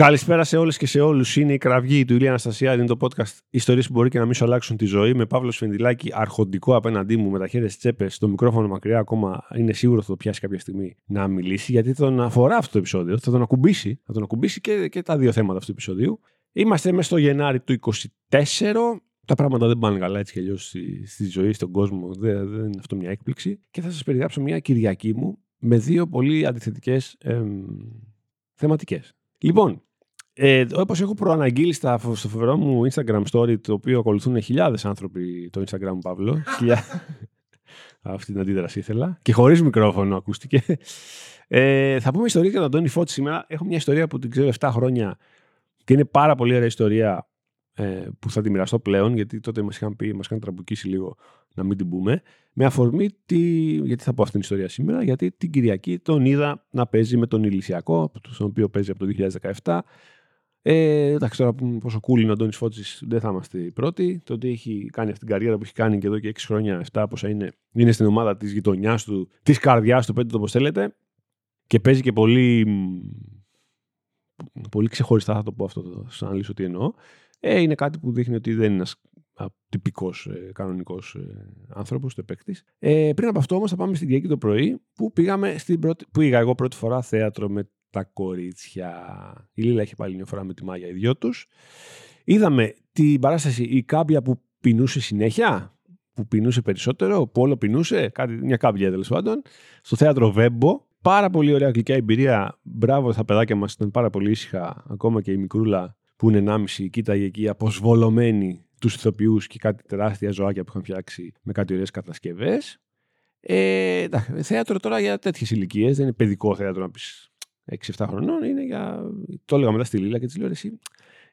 Καλησπέρα σε όλες και σε όλους. Είναι η κραυγή του Ηλία Αναστασία. Είναι το podcast Ιστορίες που μπορεί και να μην σου αλλάξουν τη ζωή. Με Παύλο Σφενδυλάκη αρχοντικό απέναντί μου, με τα χέρια στις τσέπες, το μικρόφωνο μακριά. Ακόμα είναι σίγουρο θα το πιάσει κάποια στιγμή να μιλήσει, γιατί τον αφορά αυτό το επεισόδιο. Θα τον ακουμπήσει. Θα τον ακουμπήσει και, και τα δύο θέματα αυτού του επεισοδίου. Είμαστε μέσα στο Γενάρη του 24. Τα πράγματα δεν πάνε καλά έτσι κι αλλιώς στη, στη, ζωή, στον κόσμο. Δεν, δεν είναι αυτό μια έκπληξη. Και θα σας περιγράψω μια Κυριακή μου με δύο πολύ αντιθετικές θεματικές. Λοιπόν, ε, Όπως έχω προαναγγείλει στα, στο φοβερό μου Instagram story, το οποίο ακολουθούν χιλιάδες άνθρωποι το Instagram μου, Παύλο. Αυτή την αντίδραση ήθελα. Και χωρίς μικρόφωνο ακούστηκε. Ε, θα πούμε ιστορία για τον Αντώνη Φώτης σήμερα. Έχω μια ιστορία που την ξέρω 7 χρόνια και είναι πάρα πολύ ωραία ιστορία ε, που θα τη μοιραστώ πλέον, γιατί τότε μας είχαν πει, μας είχαν τραμπουκίσει λίγο να μην την πούμε. Με αφορμή, τη, γιατί θα πω αυτήν την ιστορία σήμερα, γιατί την Κυριακή τον είδα να παίζει με τον Ηλυσιακό, τον οποίο παίζει από το 2017. Ε, εντάξει, τώρα πόσο cool είναι ο Αντώνης Φώτση, δεν θα είμαστε οι πρώτοι. Το ότι έχει κάνει αυτή την καριέρα που έχει κάνει και εδώ και 6 χρόνια, 7 πόσα είναι, είναι στην ομάδα της γειτονιάς του, της καρδιάς του, πέντε το όπως θέλετε. Και παίζει και πολύ. Πολύ ξεχωριστά θα το πω αυτό, σαν να λύσω τι εννοώ. Ε, είναι κάτι που δείχνει ότι δεν είναι ένας τυπικό ε, κανονικός ε, άνθρωπος, το παίκτης. Ε, πριν από αυτό όμως θα πάμε στην Κυριακή το πρωί που πήγαμε στην πρώτη, που πήγα εγώ πρώτη φορά θέατρο με τα κορίτσια. Η Λίλα έχει πάλι μια φορά με τη Μάγια οι δυο τους. Είδαμε την παράσταση η κάμπια που πεινούσε συνέχεια, που πεινούσε περισσότερο, που όλο πεινούσε, κάτι, μια κάμπια τέλος πάντων, στο θέατρο Βέμπο. Πάρα πολύ ωραία γλυκιά εμπειρία. Μπράβο στα παιδάκια μας, ήταν πάρα πολύ ήσυχα. Ακόμα και η μικρούλα που είναι 1,5, κοίταγε εκεί αποσβολωμένη τους ηθοποιούς και κάτι τεράστια ζωάκια που είχαν φτιάξει με κάτι ωραίες κατασκευές. Ε, θέατρο τώρα για τέτοιες ηλικίες, δεν είναι παιδικό θέατρο να πεις 6-7 χρονών, είναι για. Το έλεγα μετά στη Λίλα και της λέω εσύ.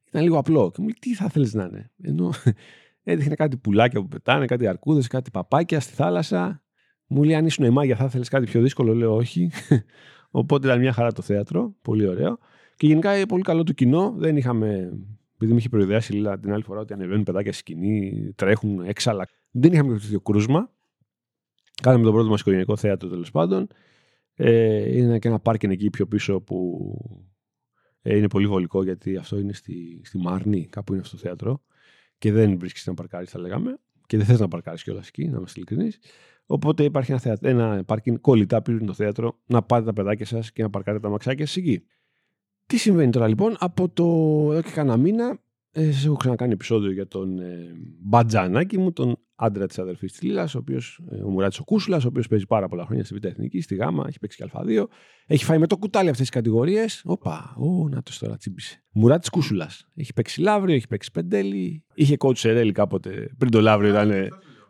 Ήταν λίγο απλό. Και μου λέει, τι θα θέλεις να είναι; Ενώ έδειχνε κάτι πουλάκια που πετάνε, κάτι αρκούδες, κάτι παπάκια στη θάλασσα. Μου λέει, αν ήσουν η μάγια, θα ήθελε κάτι πιο δύσκολο; Λέω, όχι. Οπότε ήταν μια χαρά το θέατρο. Πολύ ωραίο. Και γενικά πολύ καλό το κοινό. Δεν είχαμε. Επειδή με είχε προειδεάσει η Λίλα την άλλη φορά ότι ανεβαίνουν παιδάκια στη σκηνή, τρέχουν έξαλα. Δεν είχαμε τέτοιο κρούσμα. Κάναμε το πρώτο μας οικογενειακό θέατρο τέλος πάντων. Ε, είναι και ένα πάρκινγκ εκεί πιο πίσω που ε, είναι πολύ βολικό γιατί αυτό είναι στη, στη Μάρνη, κάπου είναι αυτό το θέατρο και δεν βρίσκεις να παρκάρεις, θα λέγαμε. Και δεν θες να παρκάρεις κιόλας εκεί, να είμαστε ειλικρινείς. Οπότε υπάρχει ένα, θέατρο, ένα πάρκινγκ κολλητά πίσω το θέατρο να πάτε τα παιδάκια σας και να παρκάρετε τα μαξάκια σας εκεί. Τι συμβαίνει τώρα λοιπόν, από το εδώ και κανένα μήνα ε, σας έχω ξανακάνει επεισόδιο για τον ε, Μπατζανάκη μου, τον άντρα της αδερφής της Λίλας, ο, οποίος, ε, ο Μουράτης ο Κούσουλας, ο οποίος παίζει πάρα πολλά χρόνια στη Β' Εθνική, στη Γάμα, έχει παίξει και Α2. Έχει φάει με το κουτάλι αυτές τις κατηγορίες. Όπα, ο, να το τώρα τσίμπησε. Μουράτης Κούσουλας. Έχει παίξει Λαύριο, έχει παίξει Πεντέλη. Είχε coach Σερέλη κάποτε πριν το Λαύριο ήταν.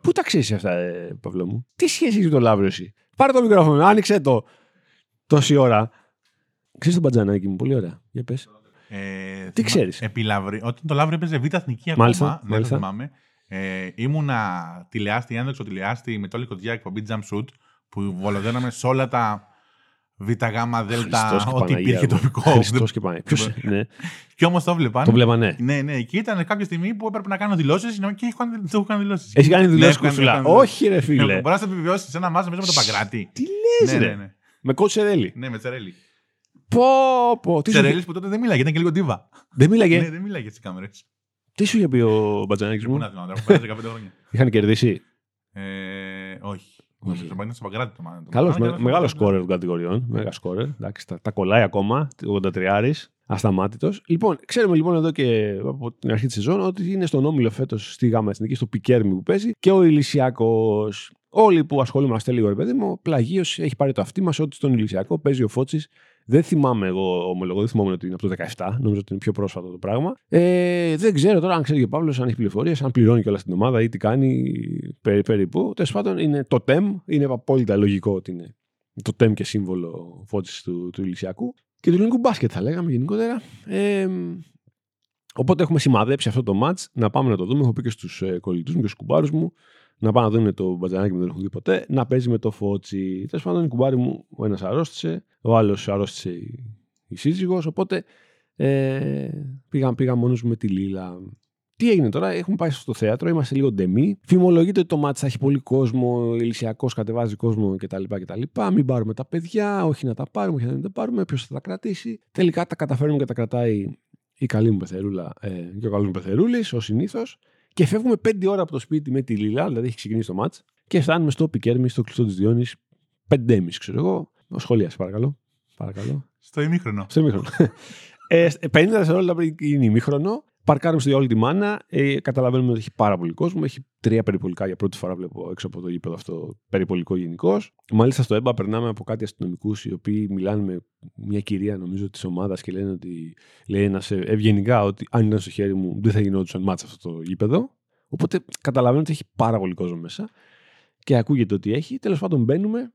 Πού τα ξέρεις αυτά, ε, Παυλό μου; Τι σχέση έχεις με το Λαύριο εσύ; Πάρε το μικρόφωνο, άνοιξε το. Τόση ώρα. Ξέρεις τον Μπατζανάκη μου, πολύ ωραία. Για πες. Ε, Τι ξέρεις; Όταν το Λαύριο έπαιζε β' εθνική ακόμα, μάλιστα, δεν μάλιστα. το θυμάμαι. Ε, ήμουνα τηλεάστη, ένδοξο τηλεάστη με το κοντιά εκπομπή Jump Shoot που βολοδέναμε σε όλα τα Β, Γ, Δέλτα, ό,τι υπήρχε τοπικό. Χριστός και πάει. Ποιος, ναι. Και όμως το βλέπαν. Το βλέπανε. Ναι, ναι. Και ήταν κάποια στιγμή που έπρεπε να κάνω δηλώσεις και δεν έχω κάνει δηλώσεις. Έχει κάνει δηλώσεις κουφιλά. Όχι, ρε φίλε. Μπορείς να το επιβιώσεις σε ένα μάζο μέσα με τον Παγκράτη. Τι λες, ναι, ναι, ναι. Με κότσερέλι. Ναι, με τσερέλι. Πω, πω. Τσερέλη που τότε δεν μίλαγε, ήταν και λίγο τίβα. Δεν μίλαγε; Ναι, δεν μίλαγε στις κάμερες. Τι σου είχε πει ο Μπατζανάκης μου; Πού να θυμάμαι, έχω 15 χρόνια. Είχαν κερδίσει; Ε, όχι. Όχι. Είναι στο Παγκράτη το μάτι. Καλός, μεγάλο σκόρερ των κατηγοριών. Μέγα σκόρερ. Εντάξει, τα, τα κολλάει ακόμα. 83 ασταμάτητος. Λοιπόν, ξέρουμε λοιπόν εδώ και από την αρχή της σεζόν ότι είναι στον όμιλο φέτος στη Γάμα Εθνική, στο Πικέρμι που παίζει και ο Ηλυσιακό. Όλοι που ασχολούμαστε λίγο, ρε παιδί μου, πλαγίως έχει πάρει το αυτί μας ότι στον Ηλυσιακό παίζει ο Φώτσης δεν θυμάμαι εγώ, ομολογώ, δεν θυμάμαι ότι είναι από το 17. Νομίζω ότι είναι πιο πρόσφατο το πράγμα. Ε, δεν ξέρω τώρα αν ξέρει ο Παύλος, αν έχει πληροφορίες, αν πληρώνει κιόλας την ομάδα ή τι κάνει περί, περίπου. Τέλος πάντων, είναι το TEM. Είναι απόλυτα λογικό ότι είναι το TEM και σύμβολο φώτισης του, του Ηλυσιακού. Και του ελληνικού μπάσκετ, θα λέγαμε γενικότερα. Ε, οπότε έχουμε σημαδέψει αυτό το match να πάμε να το δούμε. Έχω πει και στους ε, κολλητούς μου και στους κουμπάρους μου να πάνε να δουν το μπατζανάκι που δεν έχουν δει ποτέ, να παίζει με το φώτσι. Τέλος πάντων, η κουμπάρι μου, ο ένας αρρώστησε, ο άλλος αρρώστησε η, η σύζυγος. Οπότε ε, πήγα, πήγα μόνος μου με τη Λίλα. Τι έγινε τώρα, έχουμε πάει στο θέατρο, είμαστε λίγο ντεμή. Φημολογείται ότι το μάτι θα έχει πολύ κόσμο, ηλικιακό κατεβάζει κόσμο κτλ, κτλ. Μην πάρουμε τα παιδιά, όχι να τα πάρουμε, όχι να μην τα πάρουμε, ποιος θα τα κρατήσει. Τελικά τα καταφέρνουμε και τα κρατάει η καλή μου πεθερούλα ε, και ο καλός μου πεθερούλης, ω συνήθως. Και φεύγουμε πέντε ώρα από το σπίτι με τη Λίλα, δηλαδή έχει ξεκινήσει το μάτ. Και φτάνουμε στο Πικέρμι, στο κλειστό της Διόνη, πεντέμι, ξέρω εγώ. Ο σχολεία, παρακαλώ. παρακαλώ. Στο ημίχρονο. Στο ημίχρονο. ε, 50 δευτερόλεπτα πριν γίνει ημίχρονο, Παρκάρουμε στη όλη τη μάνα. Ε, καταλαβαίνουμε ότι έχει πάρα πολύ κόσμο. Έχει τρία περιπολικά για πρώτη φορά βλέπω έξω από το γήπεδο αυτό περιπολικό γενικώς. Μάλιστα στο ΕΜΠΑ περνάμε από κάτι αστυνομικούς οι οποίοι μιλάνε με μια κυρία νομίζω της ομάδας και λένε ότι λέει ένας ευγενικά ότι αν ήταν στο χέρι μου δεν θα γινόντουσαν μάτσα αυτό το γήπεδο. Οπότε καταλαβαίνω ότι έχει πάρα πολύ κόσμο μέσα και ακούγεται ότι έχει. Τέλος πάντων μπαίνουμε,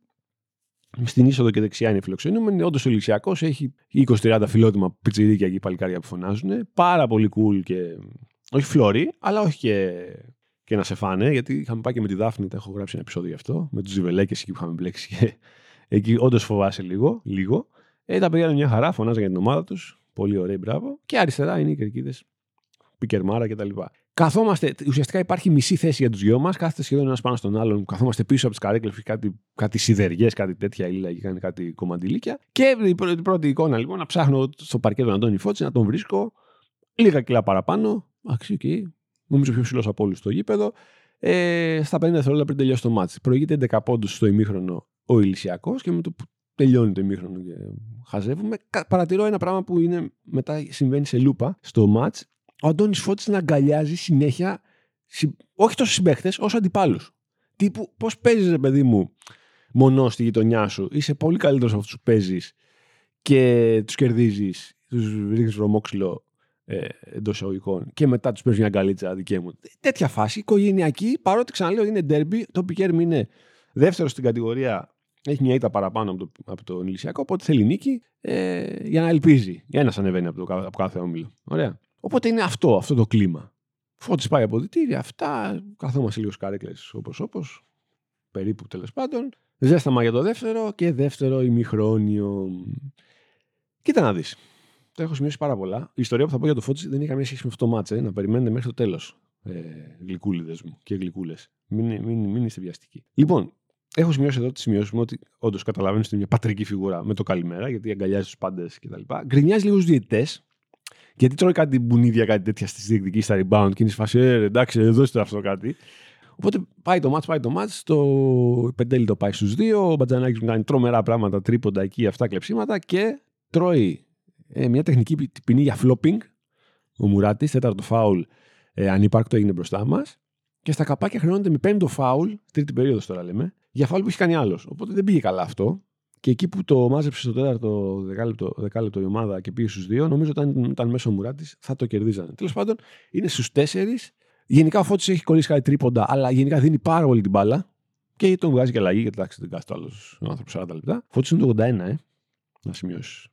στην είσοδο και δεξιά είναι φιλοξενούμενοι. Όντως ο Ηλυσιακό έχει 20-30 φιλότιμα πιτσιρίκια και παλικάρια που φωνάζουν. Πάρα πολύ cool και. Όχι φλόρι, αλλά όχι και, και να σε φάνε. Γιατί είχαμε πάει και με τη Δάφνη, τα έχω γράψει ένα επεισόδιο γι' αυτό. Με τους Ζιβελέκε εκεί που είχαμε μπλέξει. Και εκεί όντως φοβάσαι λίγο. λίγο. Ε, τα παιδιά είναι μια χαρά, φωνάζαν για την ομάδα τους. Πολύ ωραίοι, μπράβο. Και αριστερά είναι οι κερκίδες, πικερμάρα κτλ. Καθόμαστε, ουσιαστικά υπάρχει μισή θέση για τους δυο μας. Κάθεται σχεδόν ένας πάνω στον άλλον. Καθόμαστε πίσω από τις καρέκλες, κάτι, κάτι σιδεριές, κάτι τέτοια ήλια και κάνει κάτι κομμαντιλίκια. Και η πρώτη, πρώτη εικόνα λοιπόν να ψάχνω στο παρκέ τον Αντώνη Φώτση, να τον βρίσκω λίγα κιλά παραπάνω. Αξί, okay. νομίζω πιο ψηλός από όλους στο γήπεδο. Ε, στα 50 δευτερόλεπτα πριν τελειώσει το μάτι. Προηγείται 11 πόντους στο ημίχρονο ο Ηλυσιακός και με το που τελειώνει το ημίχρονο και χαζεύουμε. Παρατηρώ ένα πράγμα που είναι, μετά συμβαίνει σε λούπα στο μάτς ο Αντώνης Φώτης να αγκαλιάζει συνέχεια, όχι τόσο συμπαίχτε, όσο αντιπάλους. Τύπου, πώς παίζεις, ρε παιδί μου, μονός στη γειτονιά σου. Είσαι πολύ καλύτερος από αυτούς που παίζεις και τους κερδίζεις, τους ρίχνεις βρωμόξυλο ε, εντός εισαγωγικών και μετά τους παίζει μια αγκαλίτσα δικαί μου. Τέτοια φάση, οικογενειακή, παρότι ξαναλέω είναι derby, το Πικέρμ είναι δεύτερο στην κατηγορία. Έχει μια ήττα παραπάνω από, το, από τον Ηλυσιακό, οπότε θέλει νίκη ε, για να ελπίζει. Ένα ανεβαίνει από, το, από κάθε όμιλο. Ωραία. Οπότε είναι αυτό, αυτό το κλίμα. Φώτης πάει από διτήρια, αυτά, καθόμαστε λίγο σκάρεκλες όπως όπως, περίπου τέλος πάντων. Ζέσταμα για το δεύτερο και δεύτερο ημιχρόνιο. Κοίτα να δεις. Το έχω σημειώσει πάρα πολλά. Η ιστορία που θα πω για το Φώτης δεν έχει καμία σχέση με αυτό το μάτσε. Να περιμένετε μέχρι το τέλος. Ε, γλυκούλιδες μου και γλυκούλες. Μην, μην, μην είστε βιαστικοί. Λοιπόν, έχω σημειώσει εδώ τη σημειώσει μου ότι όντως καταλαβαίνω ότι είναι μια πατρική φιγούρα με το καλημέρα, γιατί αγκαλιάζει τους πάντες κτλ. Γκρινιάζει λίγο στους διαιτητές, γιατί τρώει κάτι μπουνίδια, κάτι τέτοια στη διεκδική στα rebound και είναι σφασί, ε, εντάξει, δώστε αυτό κάτι. Οπότε πάει το μάτς, πάει το μάτς, το πεντέλι το πάει στους δύο, ο Μπατζανάκης μου κάνει τρομερά πράγματα, τρίποντα εκεί, αυτά κλεψίματα και τρώει ε, μια τεχνική ποινή για flopping, ο Μουράτης, τέταρτο φάουλ, ε, ανύπαρκτο έγινε μπροστά μας και στα καπάκια χρεώνεται με πέμπτο φάουλ, τρίτη περίοδος τώρα λέμε, για φάουλ που έχει κάνει άλλος. Οπότε δεν πήγε καλά αυτό. Και εκεί που το μάζεψε στο τέταρτο δεκάλεπτο, δεκάλεπτο η ομάδα και πήγε στους δύο, νομίζω ότι ήταν, ήταν μέσω μουράτη θα το κερδίζανε. Τέλος πάντων, είναι στους τέσσερις. Γενικά ο Φώτης έχει κολλήσει κάτι τρίποντα, αλλά γενικά δίνει πάρα πολύ την μπάλα. Και τον βγάζει και αλλαγή, γιατί εντάξει δεν κάνει το άλλος άνθρωπος 40 λεπτά. Φώτης είναι το 81, ε. Να σημειώσεις.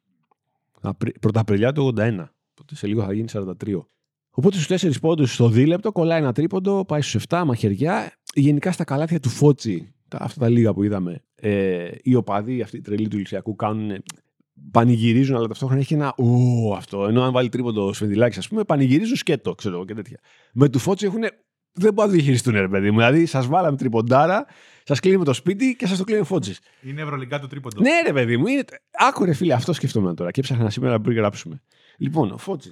Πρωταπριλιά το 81. Οπότε σε λίγο θα γίνει 43. Οπότε στους 4 πόντους στο δίλεπτο κολλάει ένα τρίποντο, πάει στους 7 μαχαιριά. Γενικά στα καλάθια του Φώτσι αυτά τα λίγα που είδαμε, ε, οι οπαδοί, αυτοί οι τρελοί του Ηλυσιακού κάνουν, πανηγυρίζουν, αλλά ταυτόχρονα έχει ένα ου αυτό. Ενώ αν βάλει τρίποντο σφενδυλάκι, ας πούμε, πανηγυρίζουν σκέτο, ξέρω εγώ και τέτοια. Με του φώτσι έχουν. Δεν μπορούν να διαχειριστούν, ρε παιδί μου. Δηλαδή, σας βάλαμε τριποντάρα, σας κλείνουμε το σπίτι και σας το κλείνει φώτζη. Είναι ευρωλικά το τρίποντο. Ναι, ρε παιδί μου. Είναι... Άκου, ρε φίλε, αυτό σκεφτόμουν τώρα και έψαχνα σήμερα πριν γράψουμε. Λοιπόν, ο Φώτζη.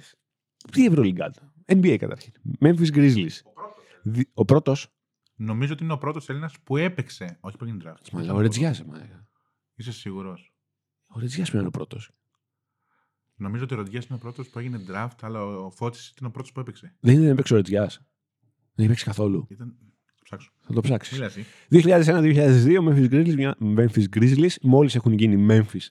Τι ευρωλικά. NBA καταρχήν. Memphis Grizzlies. Ο πρώτος. Νομίζω ότι είναι ο πρώτος Έλληνας που έπαιξε. Όχι που έγινε draft. Μα ο Ρετζιάς. Είσαι σίγουρος; Ο Ρετζιάς είναι ο πρώτος. Νομίζω ότι ο Ρετζιάς είναι ο πρώτος που έγινε draft, αλλά ο Φώτης ήταν ο πρώτος που έπαιξε. Δεν είναι έπαιξε ο Ρετζιάς. Δεν έπαιξε καθόλου. Ήταν... Ψάξω. Θα το ψάξεις. 2001-2002 Memphis Grizzlies, Memphis Grizzlies. Μόλις έχουν γίνει Memphis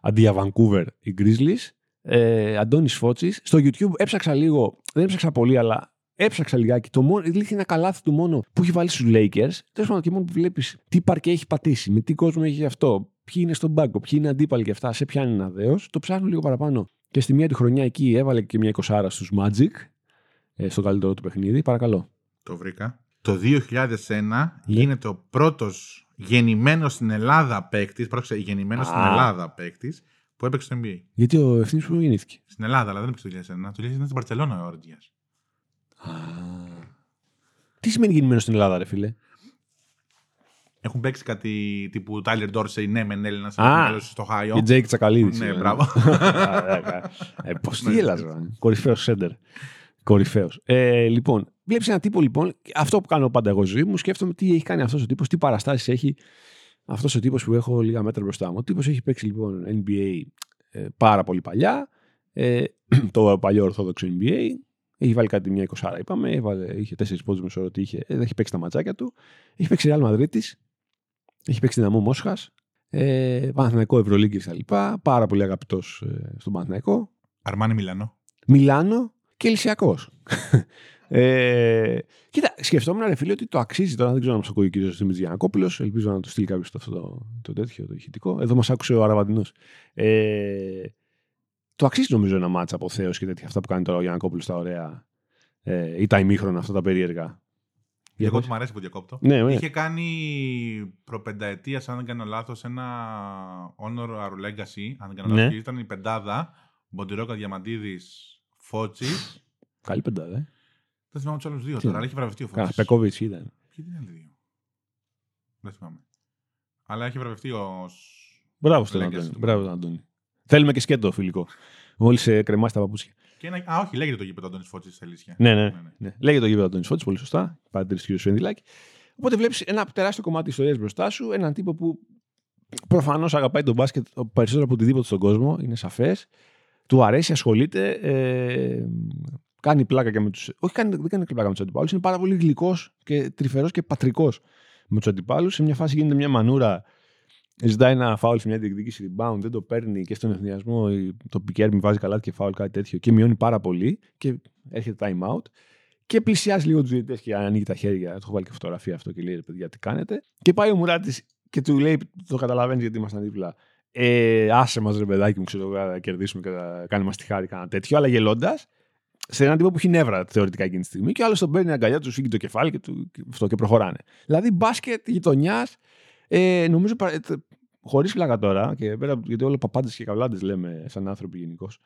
αντί για Vancouver οι Grizzlies. Ε, Αντώνης Φώτση. Στο YouTube έψαξα λίγο, δεν έψαξα πολύ, αλλά Έψαξα λιγάκι. Το μόνο, δείχνει ένα καλάθι του μόνο που έχει βάλει στους Lakers. Τέλος πάντων, και μόνο που βλέπεις τι παρκέ έχει πατήσει, με τι κόσμο έχει αυτό, ποιοι είναι στον πάγκο, ποιοι είναι αντίπαλοι και αυτά, σε πιάνει ένα δέος. Το ψάχνω λίγο παραπάνω. Και στη μία τη χρονιά εκεί έβαλε και μια εικοσάρα στους Magic, ε, στο καλύτερο του παιχνίδι. Παρακαλώ. Το βρήκα. Το 2001 ναι. γίνεται ο πρώτος γεννημένος στην Ελλάδα παίκτης. Πρόκειται γεννημένος στην Ελλάδα παίκτης που έπαιξε στο NBA. Γιατί ο ευθύνης που γεννήθηκε. Στην Ελλάδα, αλλά δεν έπαιξε το 2001. Το 2001 στην Παρσελόνα ο Ορτζιά. Τι σημαίνει γεννημένο στην Ελλάδα, ρε φίλε; Έχουν παίξει κάτι τύπου Tyler Dorsey, ναι, μεν Έλληνα, αλλά στο Χάιο. Και Τζέικ Τσακαλίδης. Ναι, μπράβο. ε, Πώς τι έλαζε, Κορυφαίος σέντερ. Κορυφαίος. Ε, λοιπόν, βλέπεις έναν τύπο, λοιπόν, αυτό που κάνω πάντα εγώ ζωή μου, σκέφτομαι τι έχει κάνει αυτός ο τύπος, τι παραστάσεις έχει αυτός ο τύπος που έχω λίγα μέτρα μπροστά μου. Ο τύπος έχει παίξει λοιπόν NBA ε, πάρα πολύ παλιά, ε, το παλιό ορθόδοξο NBA. Έχει βάλει κάτι μια εικοσάρα, είπαμε. Έβαλε, είχε τέσσερις πόντους με ότι είχε. Ε, έχει παίξει τα ματσάκια του. Έχει παίξει Real Madrid έχει παίξει δυναμό Μόσχας, ε, Παναθηναϊκό Ευρωλίγκης κτλ. Πάρα πολύ αγαπητός ε, στον Παναθηναϊκό. Αρμάνι Μιλάνο. Μιλάνο και Ελυσιακό. ε, κοίτα, σκεφτόμουν ρε φίλε ότι το αξίζει τώρα. Δεν ξέρω αν μας ακούει ο κύριος Δημήτρης Γιανακόπουλο. Ελπίζω να το στείλει κάποιος αυτό το, το τέτοιο, το ηχητικό. Εδώ μας άκουσε ο Αραβαντινός. Ε, το αξίζει νομίζω ένα μάτσα από Θεός και τέτοια αυτά που κάνει τώρα ο Γιανακόπουλο τα ωραία ε, ή τα ημίχρονα αυτά τα περίεργα. Εγώ του μου αρέσει που διακόπτω. Ναι, ναι. Είχε κάνει προπενταετίας, αν δεν κάνω λάθος, ένα Honor Our Legacy. Αν δεν κάνω ναι. λάθος, ήταν η πεντάδα. Μποντιρόκα Διαμαντίδης Φώτσι. Καλή πεντάδα, ε. Δεν θυμάμαι τους άλλους δύο τώρα, αλλά έχει βραβευτεί ο Φώτσι. Πεκόβιτς ήταν. Ποιοι ήταν οι δύο. Δεν θυμάμαι. Αλλά έχει βραβευτεί ω. Μπράβο στον Αντώνη. Μπράβο, Αντώνη. Θέλουμε και σκέτο φιλικό. Μόλις κρεμάσει τα παπούτσια. Και ένα... Α, όχι, λέγεται το γήπεδο Αντώνης Φώτση στα Λύσια. Ναι, ναι, ναι, ναι. ναι. Λέγεται το γήπεδο Αντώνης Φώτση, πολύ σωστά. Παρατηρήσει κ. Σουενδυλάκη. Οπότε βλέπεις ένα τεράστιο κομμάτι ιστορίας μπροστά σου. Έναν τύπο που προφανώς αγαπάει τον μπάσκετ περισσότερο από οτιδήποτε στον κόσμο. Είναι σαφές. Του αρέσει, ασχολείται. Ε, κάνει πλάκα και με του. Όχι, κάνει, δεν κάνει πλάκα με τους αντιπάλους. Είναι πάρα πολύ γλυκός και τρυφερός και πατρικός με τους αντιπάλους. Σε μια φάση γίνεται μια μανούρα Ζητάει ένα φάουλ σε μια διεκδίκηση rebound, δεν το παίρνει και στον εθνιασμό το πικέρμι βάζει καλά και φάουλ κάτι τέτοιο και μειώνει πάρα πολύ και έρχεται time out. Και πλησιάζει λίγο τους διαιτητές και ανοίγει τα χέρια. Το έχω βάλει και φωτογραφία αυτό και λέει ρε παιδιά τι κάνετε. Και πάει ο Μουράτης και του λέει, το καταλαβαίνεις γιατί ήμασταν δίπλα. Ε, άσε μας ρε παιδάκι μου, ξέρω να κερδίσουμε και να κάνει μας τη χάρη, κάνα τέτοιο. Αλλά γελώντας, σε έναν τύπο που έχει νεύρα θεωρητικά εκείνη τη στιγμή. Και άλλος τον παίρνει αγκαλιά του, σφίγγει το κεφάλι και, του, και, αυτό, και προχωράνε. Δηλαδή μπάσκετ γειτονιάς ε, νομίζω, ε, χωρίς πλάκα τώρα, και πέρα, γιατί όλοι παπάντες και καβλάντες λέμε σαν άνθρωποι γενικώς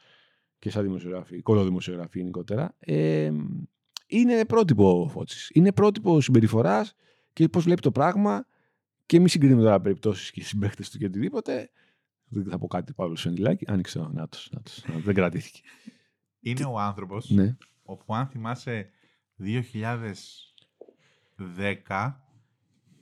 και σαν δημοσιογράφοι, κολοδημοσιογράφοι γενικότερα, ε, είναι πρότυπο ο Φώτση. Είναι πρότυπο συμπεριφοράς και πώς βλέπει το πράγμα. Και μη συγκρίνουμε τώρα περιπτώσεις και συμπαίχτε του και οτιδήποτε. Δεν θα πω κάτι Παύλος Σεντιλάκη. Άνοιξε ο Νάτος. Δεν κρατήθηκε. Είναι ο άνθρωπος ναι. όπου, αν θυμάσαι, 2010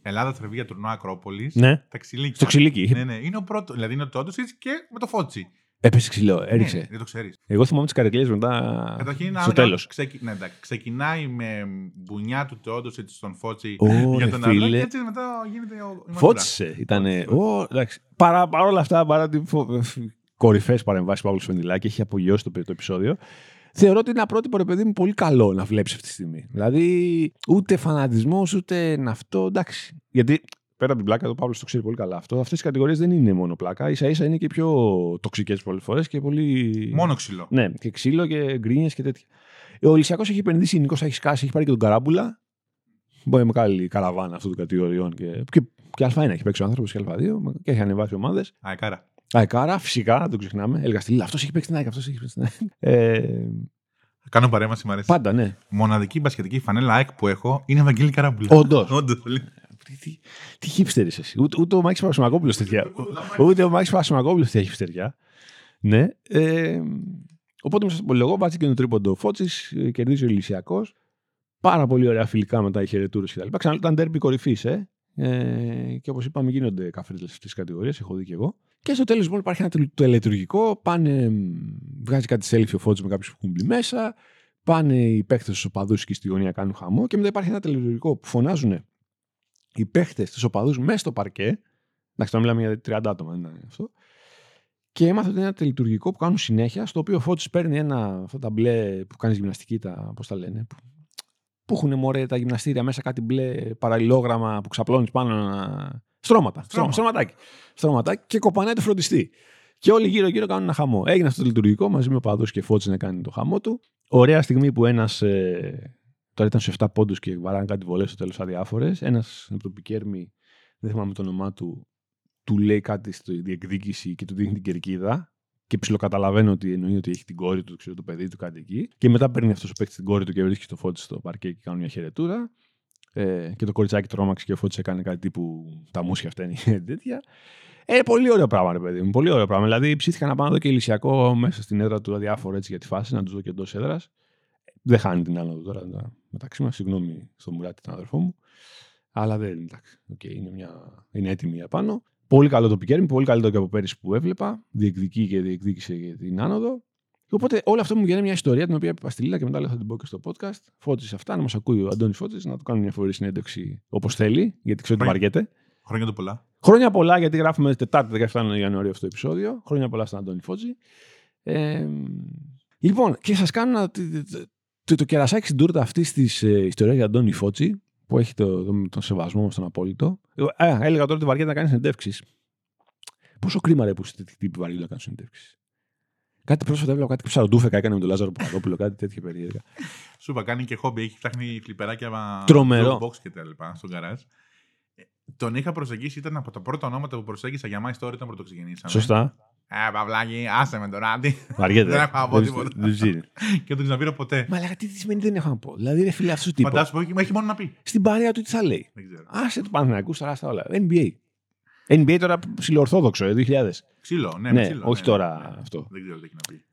Ελλάδα Τρεβία τουρνουά Ακρόπολης. Ναι. Τα ξυλίκια. Στο ξυλίκι. Ναι, ναι. Είναι ο πρώτο. Δηλαδή είναι ο Τόντο και με το φότσι. Έπεσε ξυλό, έριξε. Ναι, δεν το ξέρεις. Εγώ θυμάμαι τις καρεκλίε μετά. Καταρχήν, στο τέλος. Ξεκι... Ναι, ξεκινάει με μπουνιά του Τόντο στον Φότσι oh, για τον άλλο. Και έτσι μετά γίνεται ο. Φώτισε. Ήταν. Παρά, όλα αυτά, παρά την κορυφαίες παρεμβάσεις του Παύλου Σφενδυλάκη, έχει απογειώσει το, το επεισόδιο θεωρώ ότι είναι ένα πρότυπο ρε παιδί μου πολύ καλό να βλέπεις αυτή τη στιγμή. Δηλαδή, ούτε φανατισμός, ούτε αυτό. Εντάξει. Γιατί πέρα από την πλάκα, το Παύλος το ξέρει πολύ καλά αυτό. Αυτές οι κατηγορίες δεν είναι μόνο πλάκα. σα ίσα είναι και πιο τοξικές πολλές φορές και πολύ. Μόνο ξύλο. Ναι, και ξύλο και γκρίνιες και τέτοια. Ο Λυσιακό έχει επενδύσει, Νικό έχεις σκάσει, έχει πάρει και τον Καράμπουλα. Μπορεί με μεγάλη καραβάνα αυτών των κατηγοριών. Και, και, και Α1 έχει παίξει ο άνθρωπος και Α2 και έχει ανεβάσει ομάδες. Αεκάρα. Αεκάρα, φυσικά, δεν το ξεχνάμε. Έλεγα στη αυτός έχει παίξει την ΑΕΚ, αυτός έχει παίξει την ΑΕΚ. Ε, Κάνω παρέμβαση, μου αρέσει. Πάντα, ναι. Μοναδική μπασχετική φανέλα ΑΕΚ που έχω είναι Ευαγγέλη Καράμπουλα. Όντως. Τι, τι χύψτερη εσύ. Ούτε, ούτε ο Μάκης Παπασημακόπουλος τέτοια. Ούτε ο Μάκης Παπασημακόπουλος τέτοια χύψτεριά. Ναι. Ε, οπότε με σα πολυλογώ, βάζει και το τρίποντο φώτσης, ε, κερδίζει ο Ηλυσιακό. Πάρα πολύ ωραία φιλικά μετά οι χαιρετούρες κτλ. Ξανά ήταν τέρπι κορυφής, ε. ε. και όπως είπαμε, γίνονται καφρίτσε αυτές τις κατηγορίες, έχω δει και εγώ. Και στο τέλος λοιπόν υπάρχει ένα τελετουργικό. Πάνε, βγάζει κάτι selfie ο Φώτης με κάποιους που έχουν μπει μέσα. Πάνε οι παίχτες στους οπαδούς και στη γωνία κάνουν χαμό. Και μετά υπάρχει ένα τελετουργικό που φωνάζουν οι παίχτες στους οπαδούς μέσα στο παρκέ. Εντάξει, τώρα μιλάμε για 30 άτομα, δεν είναι αυτό. Και έμαθα ότι είναι ένα τελετουργικό που κάνουν συνέχεια, στο οποίο ο Φώτης παίρνει ένα, αυτά τα μπλε που κάνεις γυμναστική, τα, πώς τα λένε, που, που έχουν μωρέ τα γυμναστήρια μέσα κάτι μπλε παραλληλόγραμμα που ξαπλώνεις πάνω ένα, Στρώματα. Στρώμα. Στρωματάκι. Στρωματάκι και κοπανάει το φροντιστή. Και όλοι γύρω-γύρω κάνουν ένα χαμό. Έγινε αυτό το λειτουργικό μαζί με ο παδός και φώτισε να κάνει το χαμό του. Ωραία στιγμή που ένας. Ε, τώρα ήταν σε 7 πόντους και βαράνε κάτι βολές στο τέλος αδιάφορες. Ένας από το Πικέρμι, δεν θυμάμαι το όνομά του, του λέει κάτι στη διεκδίκηση και του δείχνει την κερκίδα. Και και ψιλοκαταλαβαίνω ότι εννοεί ότι έχει την κόρη του, ξέρω, το παιδί του, κάτι εκεί. Και μετά παίρνει αυτός ο παίκτης την κόρη του και βρίσκει το φώτι στο παρκέ και κάνουν μια χαιρετούρα. Ε, και το κοριτσάκι τρόμαξε και ο φώτη έκανε κάτι τύπου τα μουσια αυτά είναι τέτοια. Ε, πολύ ωραίο πράγμα, ρε παιδί μου. Πολύ ωραίο πράγμα. Δηλαδή, ψήθηκα να πάω εδώ και ηλυσιακό μέσα στην έδρα του αδιάφορο έτσι για τη φάση, να τους δω και εντός έδρας. Δεν χάνει την άνοδο τώρα μεταξύ μας. Συγγνώμη στο Μουράτη, τον αδερφό μου. Αλλά δεν εντάξει. Okay, είναι, μια... είναι έτοιμη για πάνω. Πολύ καλό το πικέρμι, πολύ καλύτερο και από πέρυσι που έβλεπα. Διεκδικεί και διεκδίκησε για την άνοδο. Οπότε όλο αυτό μου γίνει μια ιστορία την οποία είπα στη Λίλα και μετά θα την πω και στο podcast. Φώτισε αυτά, να μας ακούει ο Αντώνης Φώτης, να του κάνουμε μια φοβερή συνέντευξη όπως θέλει, γιατί ξέρω ότι βαριέται. Χρόνια το πολλά. Χρόνια πολλά, γιατί γράφουμε Τετάρτη 17 Ιανουαρίου αυτό το επεισόδιο. Χρόνια πολλά στον Αντώνη Φώτζη. Ε, λοιπόν, και σας κάνω το, το, το, κερασάκι στην τούρτα αυτής της ε, ιστορίας για Αντώνη Φώτζη, που έχει το, το, τον σεβασμό μα τον απόλυτο. Ε, έλεγα τώρα ότι βαριέται να κάνει συνεντεύξεις. Πόσο κρίμα ρε που είστε τύπη βαριέται να κάνει συνεντεύξεις. Κάτι πρόσφατα έβλεπα κάτι ψαροντούφεκα έκανε με τον Λάζαρο Παπαδόπουλο, κάτι τέτοιο περίεργα. Σου είπα, κάνει και χόμπι, έχει φτιάχνει φλιπεράκια Τρομερό. box και τα λοιπά στον καράζ. Τον είχα προσεγγίσει, ήταν από τα πρώτα ονόματα που προσέγγισα για My Story όταν πρωτοξεκινήσαμε. Σωστά. Ε, Παυλάκι, άσε με τώρα. Βαριέται. δεν έχω να πω τίποτα. και δεν ξαναπήρω ποτέ. Μα λέγα τι σημαίνει δεν έχω να πω. Δηλαδή, ρε φίλε, αυτός τύπος. Φαντάσου που έχει μόνο να πει. Στην παρέα του τι θα λέει. Δεν ξέρω. Άσε του Παναθηναϊκού τώρα στα όλα. NBA. NBA τώρα ψιλοορθόδοξο, 2000. Ξύλο, ναι, ναι, ξύλο, όχι ναι, τώρα ναι, ναι. αυτό. Δεν ξέρω τι έχει να πει.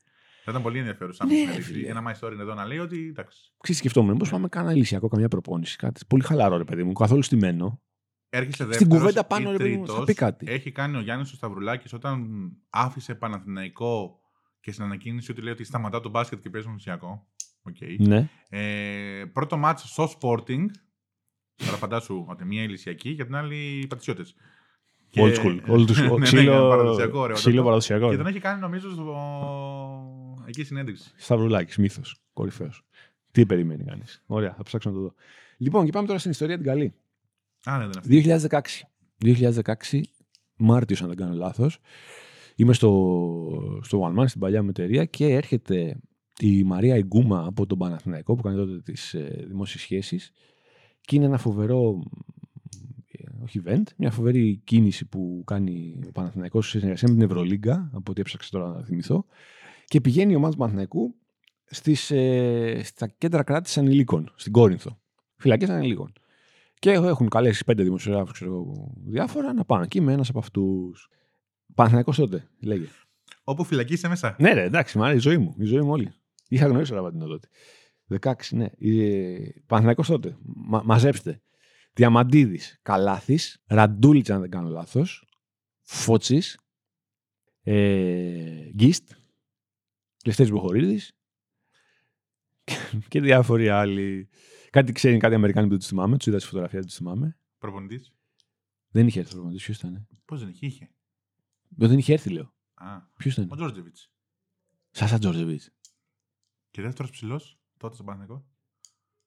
Θα ήταν πολύ ενδιαφέρον Ναι, να φίλε. Ένα My Story είναι εδώ να λέει ότι εντάξει. Ξέρεις, σκεφτόμουν, πώ πάμε κάνα ηλυσιακό, καμιά προπόνηση. Κάτι πολύ χαλαρό, ρε παιδί μου, καθόλου στημένο. Έρχεσαι δεύτερος Στην κουβέντα πάνω, ή ρε παιδί μου, θα τρίτος. πει κάτι. Έχει κάνει ο Γιάννης ο Σταυρουλάκης όταν άφησε Παναθηναϊκό και στην ανακοίνηση ότι λέει ότι σταματά το μπάσκετ και παίζει μουσιακό. Okay. Ναι. Ε, πρώτο μάτς στο Sporting. Τώρα φαντάσου ότι μία ηλυσιακή και την άλλη πατησιώτε. Old school. Old school. ναι, ναι, Ξύλο- παραδοσιακό, ωραίο. Ξύλο παραδοσιακό. Και ναι. τον έχει κάνει νομίζω στο... εκεί συνέντευξη. Σταυρουλάκης, μύθος. Κορυφαίος. Τι περιμένει κανείς. Ωραία, θα ψάξω να το δω. Λοιπόν, και πάμε τώρα στην ιστορία την καλή. Α, ναι, δεν είναι αυτή. 2016. 2016, Μάρτιος, αν δεν κάνω λάθος. Είμαι στο, στο One Man, στην παλιά μου εταιρεία και έρχεται η Μαρία Ιγκούμα από τον Παναθηναϊκό που κάνει τότε τις ε, δημόσιες σχέσεις. Και είναι ένα φοβερό. Ε, Όχι event, μια φοβερή κίνηση που κάνει ο Παναθηναϊκός σε συνεργασία με την Ευρωλίγκα, από ό,τι έψαξα τώρα να θυμηθώ. Και πηγαίνει η ομάδα του Παναθηναϊκού στις, ε, στα κέντρα κράτησης ανηλίκων, στην Κόρινθο. Φυλακές ανηλίκων. Και έχουν καλέσει πέντε δημοσιογράφους, ξέρω εγώ, διάφορα να πάνε εκεί με ένας από αυτούς. Παναθηναϊκός τότε, λέγε. Όπου φυλακή είσαι μέσα. Ναι, ρε, εντάξει, μ' άρεσε η ζωή μου. Η ζωή μου όλη. Είχα γνωρίσει τον Ραβαντινό τότε. 16, ναι. Ε, Παναθηναϊκός τότε. Μα, μαζέψτε. Διαμαντίδης, Καλάθης, Ραντούλιτ, αν δεν κάνω λάθος. Φώτσης, ε, Γκίστ, Λευτέρης Μποχορίδη και διάφοροι άλλοι. Κάτι ξέρει, κάτι Αμερικάνοι που τους θυμάμαι. Τους είδα στη φωτογραφία, τους θυμάμαι. Προπονητής. Δεν είχε έρθει ο προπονητής. Ποιος ήταν. Πώς δεν είχε, είχε; Δεν είχε έρθει, λέω. Α, Ποιος ο ήταν. Τζόρτζεβιτς. Σάσα Τζόρτζεβιτς. Και δεύτερος ψηλός τότε στον Παναθηναϊκό.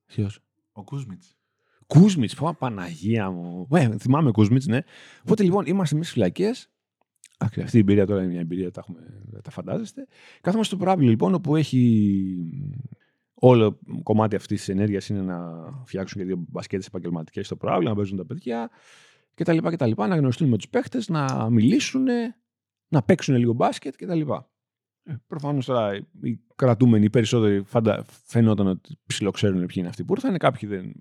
Ποιος; Ο Κούσμιτς. Κούσμιτς, πω Παναγία μου. Ε, θυμάμαι Κούσμιτς, ναι. Οπότε λοιπόν είμαστε εμείς φυλακές. Αυτή η εμπειρία τώρα είναι μια εμπειρία, τα, έχουμε, τα φαντάζεστε. Κάθομαι στο προάβλιο λοιπόν, όπου έχει όλο κομμάτι αυτής της ενέργειας είναι να φτιάξουν και δύο μπασκέτες επαγγελματικές στο προάβλιο, να παίζουν τα παιδιά κτλ. κτλ να γνωριστούν με τους παίχτες, να μιλήσουν, να παίξουν λίγο μπάσκετ κτλ. Ε, Προφανώς τώρα οι κρατούμενοι οι περισσότεροι φαντα... φαινόταν ότι ψιλοξέρουν ποιοι είναι αυτοί που ήρθαν. Κάποιοι δεν,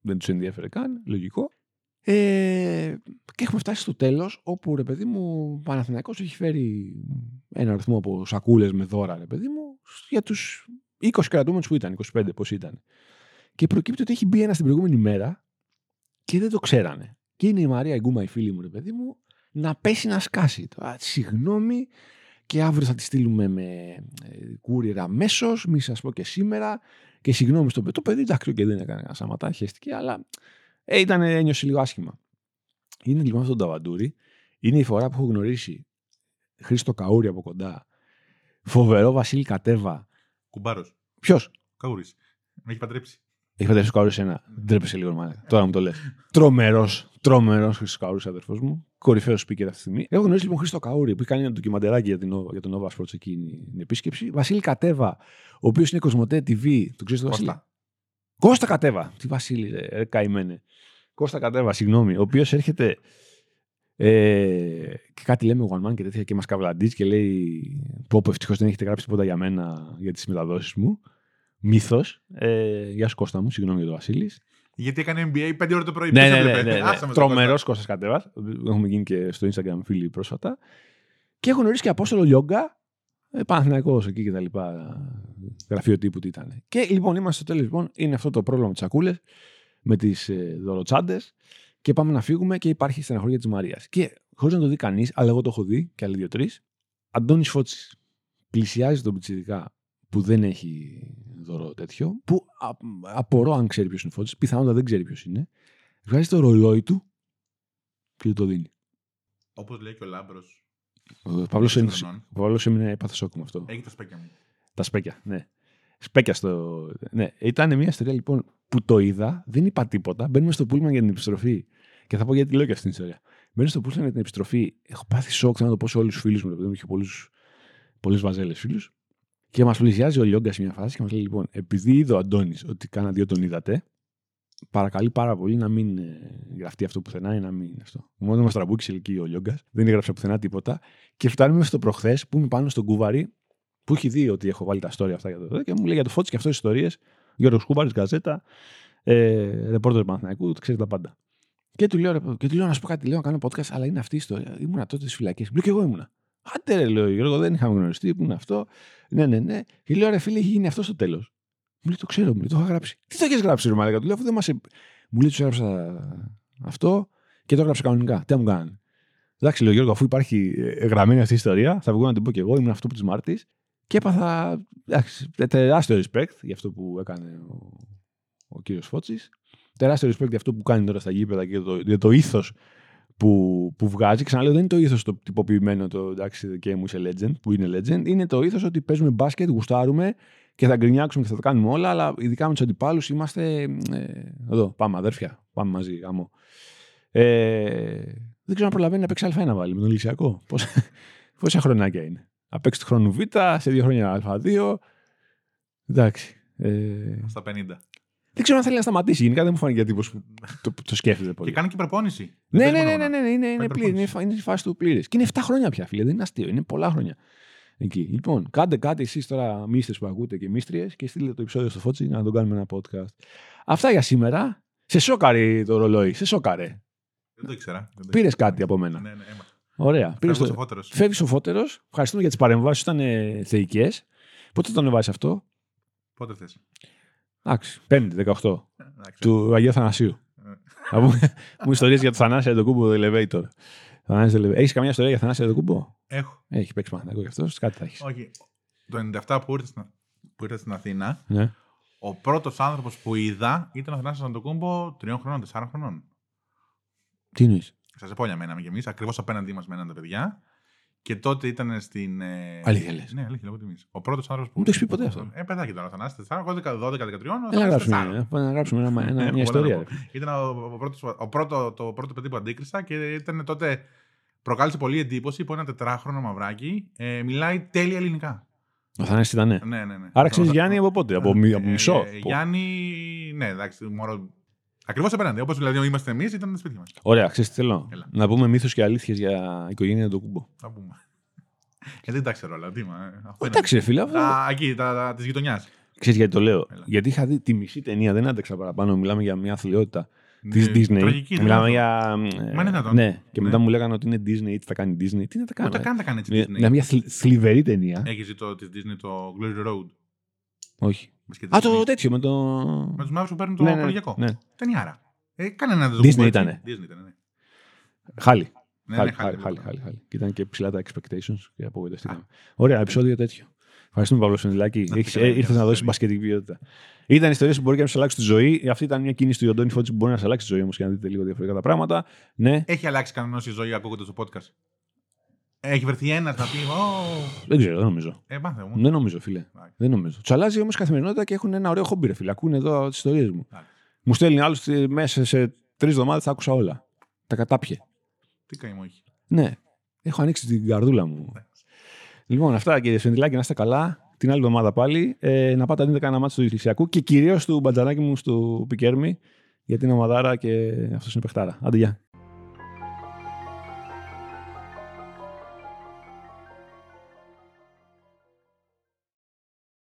δεν τους ενδιαφέρε καν. Λογικό. Ε, και έχουμε φτάσει στο τέλος, όπου ρε παιδί μου, ο Παναθηναϊκός έχει φέρει ένα αριθμό από σακούλες με δώρα, ρε παιδί μου, για τους 20 κρατούμενους που ήταν, 25 πώς ήταν. Και προκύπτει ότι έχει μπει ένας την προηγούμενη μέρα και δεν το ξέρανε. Και είναι η Μαρία Γκούμα, η φίλη μου, ρε παιδί μου, να πέσει να σκάσει. Τώρα, συγγνώμη, και αύριο θα τη στείλουμε με ε, courier αμέσως, μη σας πω και σήμερα. Και συγγνώμη στο παιδί. Το παιδί εντάξει και δεν έκανε κανένα σαματά, χαίστηκε, αλλά ε, ήταν, ένιωσε λίγο άσχημα. Είναι λοιπόν αυτό το ταβαντούρι. Είναι η φορά που έχω γνωρίσει Χρήστο Καούρη από κοντά. Φοβερό Βασίλη Κατέβα. Κουμπάρος. Ποιος; Καούρης. Με έχει παντρέψει. Έχει παντρέψει ο Καούρη ένα. Ντρέπεσαι λίγο, μάλλον. Τώρα μου το λες. Τρομερός, τρομερός Χρήστο Καούρη, αδερφός μου. Κορυφαίος speaker αυτή τη στιγμή. Έχω γνωρίσει λοιπόν Χρήστο Καούρη που έχει κάνει ένα ντοκιμαντεράκι για, την, Nova- για τον Nova Sports εκείνη την επίσκεψη. Βασίλη Κατέβα, ο οποίος είναι Κοσμοτέ TV. Το ξέρεις το Βασίλη; Κώστα. Κώστα Κατέβα. Τι Βασίλη, ρε, ρε καημένε. Κώστα Κατέβα, συγγνώμη. Ο οποίος έρχεται. Ε, και κάτι λέμε one man και τέτοια και μας καβλαντίζει και λέει: Πω, πω ευτυχώς δεν έχετε γράψει τίποτα για μένα για τις μεταδόσεις μου. Μύθος. Ε, γεια σου Κώστα μου, συγγνώμη για το Βασίλης. Γιατί έκανε NBA 5 ώρα το πρωί. Ναι, ναι, ναι, ναι, ναι. Τρομερός Κώστας Κατέβα. Έχουμε γίνει και στο Instagram φίλοι πρόσφατα. Και έχω γνωρίσει και Απόστολο Λιόγκα. Ε, Παναθυναϊκό εκεί και τα λοιπά. Γραφείο τύπου τι ήταν. Και λοιπόν είμαστε στο τέλος. Λοιπόν, είναι αυτό το πρόβλημα με τις σακούλες, με τις ε, δωροτσάντες. Και πάμε να φύγουμε και υπάρχει στεναχωρία της Μαρίας. Και χωρίς να το δει κανείς, αλλά εγώ το έχω δει και άλλοι δύο-τρεις. Αντώνης Φώτσης πλησιάζει τον Πιτσιδικά που δεν έχει δώρο τέτοιο, που απορώ αν ξέρει ποιος είναι Φώτης, πιθανότατα δεν ξέρει ποιος είναι, βγάζει το ρολόι του και του το δίνει. Όπως λέει και ο Λάμπρος. Ο Παύλος έμεινε παθοσόκο με αυτό. Έχει τα σπέκια μου. Τα σπέκια, ναι. Σπέκια στο. Ναι, ήταν μια ιστορία λοιπόν που το είδα, δεν είπα τίποτα. Μπαίνουμε στο πούλμαν για την επιστροφή. Και θα πω γιατί λέω και αυτή την ιστορία. Μπαίνω στο πούλμαν για την επιστροφή. Έχω πάθει σοκ να το πω σε όλους τους φίλους μου. Δεν είχε πολλούς βαζέλες φίλους. Και μας πλησιάζει ο Λιόγκα σε μια φάση και μας λέει: Λοιπόν, επειδή είδε ο Αντώνης ότι κάνα δύο τον είδατε, παρακαλεί πάρα πολύ να μην ε, γραφτεί αυτό πουθενά ή να μην αυτό. Μόνο μας τραμπούκησε εκεί ο Λιόγκας, δεν έγραψε πουθενά τίποτα. Και φτάνουμε στο προχθές που είμαι πάνω στον Κούβαρη, που έχει δει ότι έχω βάλει τα story αυτά για το και μου λέει για το φώτι και αυτές τις ιστορίες. Γιώργος Κούβαρης, Γκαζέτα, ε, ρεπόρτερ Παναθηναϊκού, ξέρεις τα πάντα. Και του, λέω, και του λέω να σου πω κάτι, λέω να κάνω podcast, αλλά είναι αυτή η ιστορία. Ήμουνα τότε στις φυλακές. Μου και εγώ ήμουνα. Άντε ρε, λέω Γιώργο, δεν είχαμε γνωριστεί, που είναι αυτό. Ναι, ναι, ναι. Και λέω ρε φίλε, έχει γίνει αυτό στο τέλος. Μου λέει το ξέρω, μου λέει, το είχα γράψει. Τι το έχεις γράψει, ρε Μαλάκα, του λέω αφού δεν μας. Μου λέει τους έγραψα αυτό και το έγραψα κανονικά. Τι μου κάνει. Εντάξει, λέω Γιώργο, αφού υπάρχει ε, γραμμένη αυτή η ιστορία, θα βγω να την πω και εγώ. Ήμουν αυτό που της Μάρτης και έπαθα εντάξει, τεράστιο respect για αυτό που έκανε ο, ο κύριος Φώτση. Τεράστιο respect για αυτό που κάνει τώρα στα γήπεδα και για το, για το ήθος που, που βγάζει. Ξαναλέω, δεν είναι το ήθος το τυποποιημένο το εντάξει και μου είσαι legend, που είναι legend. Είναι το ήθος ότι παίζουμε μπάσκετ, γουστάρουμε και θα γκρινιάξουμε και θα το κάνουμε όλα. Αλλά ειδικά με τους αντιπάλους είμαστε. Ε, εδώ, πάμε αδέρφια. Πάμε μαζί, γάμο. Ε, δεν ξέρω αν προλαβαίνει να παίξει Α1 βάλει με τον Λυσιακό. Πόσα, πόσα χρονάκια είναι. Να παίξει του χρόνου Β, σε δύο χρόνια Α2. Εντάξει. Ε... Στα 50. Δεν ξέρω αν θέλει να σταματήσει. Γενικά δεν μου φάνηκε τύπος που το, το σκέφτεται πολύ. Και κάνει και προπόνηση. Ναι, ναι, ναι, ναι, ναι, ναι, είναι, είναι, πλήρη, είναι, είναι η φάση του πλήρης. Και είναι 7 χρόνια πια, φίλε. Δεν είναι αστείο. Είναι πολλά χρόνια. Εκεί. Λοιπόν, κάντε κάτι εσείς τώρα, μίστε που ακούτε και μίστριε, και στείλτε το επεισόδιο στο Φώτσι να τον κάνουμε ένα podcast. Αυτά για σήμερα. Σε σόκαρε το ρολόι. Σε σόκαρε. Δεν το ήξερα. Πήρες κάτι από μένα. Ναι, ναι, Ωραία. Φεύγεις ο φώτερος. Ευχαριστούμε για τις παρεμβάσεις. Ήταν θεϊκές. Πότε το ανεβάσεις αυτό; Πότε θες. Εντάξει, 5η, 18. του Αγίου Θανασίου. Ε. Μου ιστορίες για το Θανάσι Αντοκούμπο το Elevator. Έχεις καμιά ιστορία για Θανάσι Αντοκούμπο. Έχω. Έχει παίξει μαθηματικό γι' αυτός, κάτι θα έχεις. Όχι. Το 97 που ήρθε, που ήρθε στην Αθήνα, ναι. ο πρώτος άνθρωπος που είδα ήταν ο Θανάσι Αντοκούμπο τριών χρονών, τεσσάρων χρονών. Τι εννοείς; Σας επόλια μέναμε κι εμεί, ακριβώς απέναντί μας μέναν τα παιδιά. Και τότε ήταν στην. Ε... Αλήθεια λες. Ναι, αλήθεια, λόγω τιμής. Ο πρώτος άνθρωπος που. Δεν το έχεις πει ποτέ αυτό. Ε, παιδάκι τώρα, Θανάσι, 4, 12, 12, 13. Να γράψουμε, να γράψουμε ένα, ένα, μια ιστορία. Ήταν ο, πρώτος, ο πρώτο, το πρώτο παιδί που αντίκρισα και ήταν τότε. Προκάλεσε πολύ εντύπωση που ένα τετράχρονο μαυράκι ε, μιλάει τέλεια ελληνικά. Ο Θανάσι ήταν, ναι. Ναι, ναι, ναι. Άρα ξέρει Γιάννη από πότε, από, ε, από μισό; Ε, Γιάννη, ναι, εντάξει, μόνο Ακριβώς απέναντι. Όπως δηλαδή είμαστε εμείς, ήταν σπίτι μας. Ωραία, ξέρεις τι θέλω; Έλα. Να πούμε μύθους και αλήθειες για οικογένεια του κουμπό. Θα πούμε. Γιατί δεν τα ξέρω όλα. Τι μα. Εντάξει, ρε φίλε. Α, εκεί, της γειτονιάς. Ξέρεις γιατί το λέω; Έλα. Γιατί είχα δει τη μισή ταινία, δεν άντεξα παραπάνω. Μιλάμε για μια αθλειότητα της ναι, Disney. Τραγική, Μιλάμε για. Μα είναι ναι, και μετά ναι. μου λέγανε ότι είναι Disney, τι θα κάνει Disney. Τι να τα κάνει. Ούτε καν τα κάνει έτσι. Είναι μια θλιβερή ταινία. Έχεις δει το της Disney το Glory Road; Όχι. Α, το τέτοιο με το. Με τους μαύρου που παίρνουν το ναι, ναι, Ναι. Ταινιάρα. Ε, κάνε ένα Disney ήταν. Disney ήταν, ναι. Χάλι. Ναι, χάλι, ναι, χάλι, χάλι, χάλι, χάλι. Και ήταν και ψηλά τα expectations και απογοητευτήκαμε. Ωραία, επεισόδιο τέτοιο. Ευχαριστούμε, Παύλο Σενδυλάκη. Ε, Ήρθες να δώσεις μπασκετική ποιότητα. Ήταν ιστορίες που μπορεί και να σου αλλάξει τη ζωή. Αυτή ήταν μια κίνηση του Ιωντώνη Φώτση που μπορεί να σα αλλάξει τη ζωή όμως και να δείτε λίγο διαφορετικά τα πράγματα. Ναι. Έχει αλλάξει κανένα η ζωή ακούγοντας το podcast. Έχει βρεθεί ένας να πει. Oh. Δεν ξέρω, δεν νομίζω. Ε, μάθε μου. Δεν νομίζω, φίλε. Δεν νομίζω. Του αλλάζει όμως καθημερινότητα και έχουν ένα ωραίο χόμπι, φίλε. Ακούνε εδώ τις ιστορίες μου. Μου στέλνει άλλο μέσα σε τρεις εβδομάδες θα άκουσα όλα. Τα κατάπιε. Τι καημό έχει. Ναι. Έχω ανοίξει την καρδούλα μου. Λοιπόν, αυτά κύριε Σφεντιλάκη, να είστε καλά. Την άλλη εβδομάδα πάλι. Ε, να πάτε να δείτε κανένα μάτι του Ιθυσιακού και κυρίως του μπατζανάκι μου στο Πικέρμι. Γιατί είναι ομαδάρα και αυτός είναι παιχτάρα. Άντε, γεια.